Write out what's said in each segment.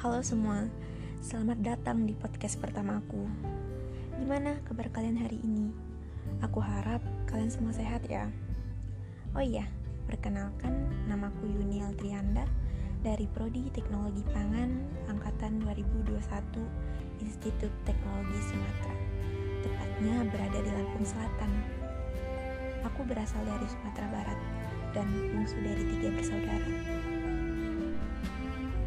Halo semua, selamat datang di podcast pertamaku. Gimana kabar kalian hari ini? Aku harap kalian semua sehat ya. Oh iya, perkenalkan namaku Yuni Altrianda dari Prodi Teknologi Pangan Angkatan 2021 Institut Teknologi Sumatera. Tepatnya berada di Lampung Selatan. Aku berasal dari Sumatera Barat dan bungsu dari tiga bersaudara.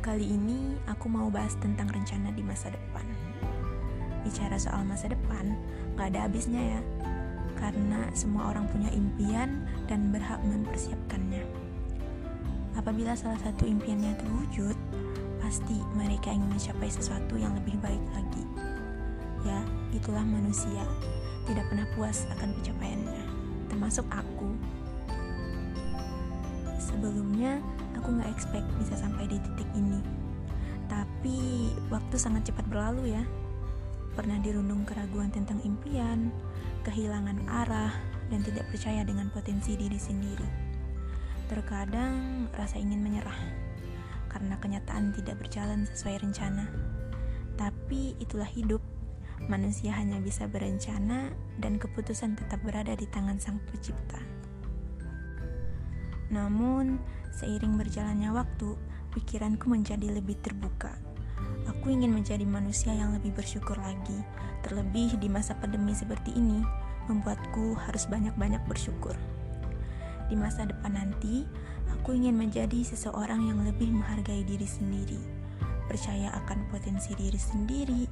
Kali ini aku mau bahas tentang rencana di masa depan. Bicara soal masa depan, gak ada habisnya ya. Karena semua orang punya impian dan berhak mempersiapkannya. Apabila salah satu impiannya terwujud, pasti mereka ingin mencapai sesuatu yang lebih baik lagi. Ya, itulah manusia, tidak pernah puas akan pencapaiannya, termasuk aku. Sebelumnya, aku nggak expect bisa sampai di titik ini. Tapi waktu sangat cepat berlalu ya. Pernah dirundung keraguan tentang impian, kehilangan arah, dan tidak percaya dengan potensi diri sendiri. Terkadang rasa ingin menyerah karena kenyataan tidak berjalan sesuai rencana. Tapi itulah hidup. Manusia hanya bisa berencana dan keputusan tetap berada di tangan Sang Pencipta. Namun, seiring berjalannya waktu, pikiranku menjadi lebih terbuka. Aku ingin menjadi manusia yang lebih bersyukur lagi, terlebih di masa pandemi seperti ini, membuatku harus banyak-banyak bersyukur. Di masa depan nanti, aku ingin menjadi seseorang yang lebih menghargai diri sendiri, percaya akan potensi diri sendiri,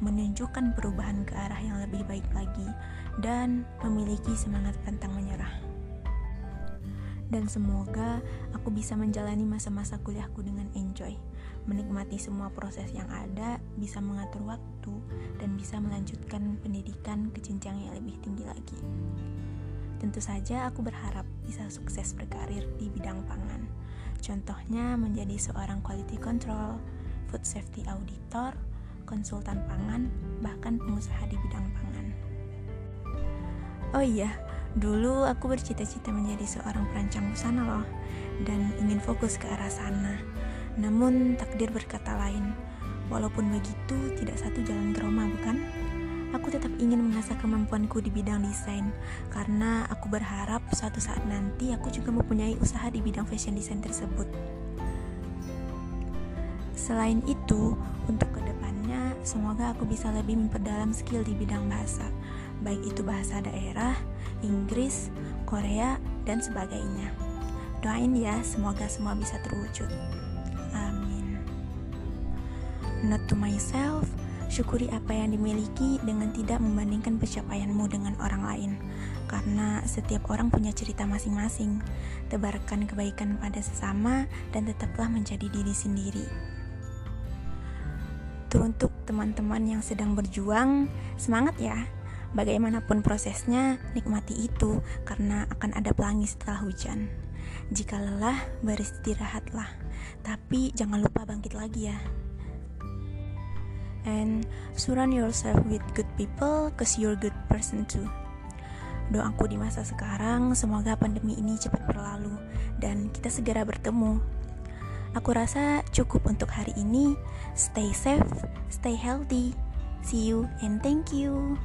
menunjukkan perubahan ke arah yang lebih baik lagi, dan memiliki semangat pantang menyerah dan semoga aku bisa menjalani masa-masa kuliahku dengan enjoy, menikmati semua proses yang ada, bisa mengatur waktu, dan bisa melanjutkan pendidikan ke jenjang yang lebih tinggi lagi. Tentu saja aku berharap bisa sukses berkarir di bidang pangan. Contohnya menjadi seorang quality control, food safety auditor, konsultan pangan, bahkan pengusaha di bidang pangan. Oh iya, Dulu aku bercita-cita menjadi seorang perancang busana loh dan ingin fokus ke arah sana. Namun takdir berkata lain. Walaupun begitu, tidak satu jalan ke Roma bukan? Aku tetap ingin mengasah kemampuanku di bidang desain karena aku berharap suatu saat nanti aku juga mempunyai usaha di bidang fashion design tersebut. Selain itu, untuk ke depannya, semoga aku bisa lebih memperdalam skill di bidang bahasa, baik itu bahasa daerah, Inggris, Korea, dan sebagainya. Doain ya, semoga semua bisa terwujud. Amin. Not to myself, syukuri apa yang dimiliki dengan tidak membandingkan pencapaianmu dengan orang lain. Karena setiap orang punya cerita masing-masing. Tebarkan kebaikan pada sesama dan tetaplah menjadi diri sendiri. Teruntuk teman-teman yang sedang berjuang, semangat ya! Bagaimanapun prosesnya, nikmati itu karena akan ada pelangi setelah hujan. Jika lelah, beristirahatlah, tapi jangan lupa bangkit lagi ya. And surround yourself with good people, cause you're good person too. Doaku di masa sekarang, semoga pandemi ini cepat berlalu dan kita segera bertemu. Aku rasa cukup untuk hari ini. Stay safe, stay healthy. See you and thank you.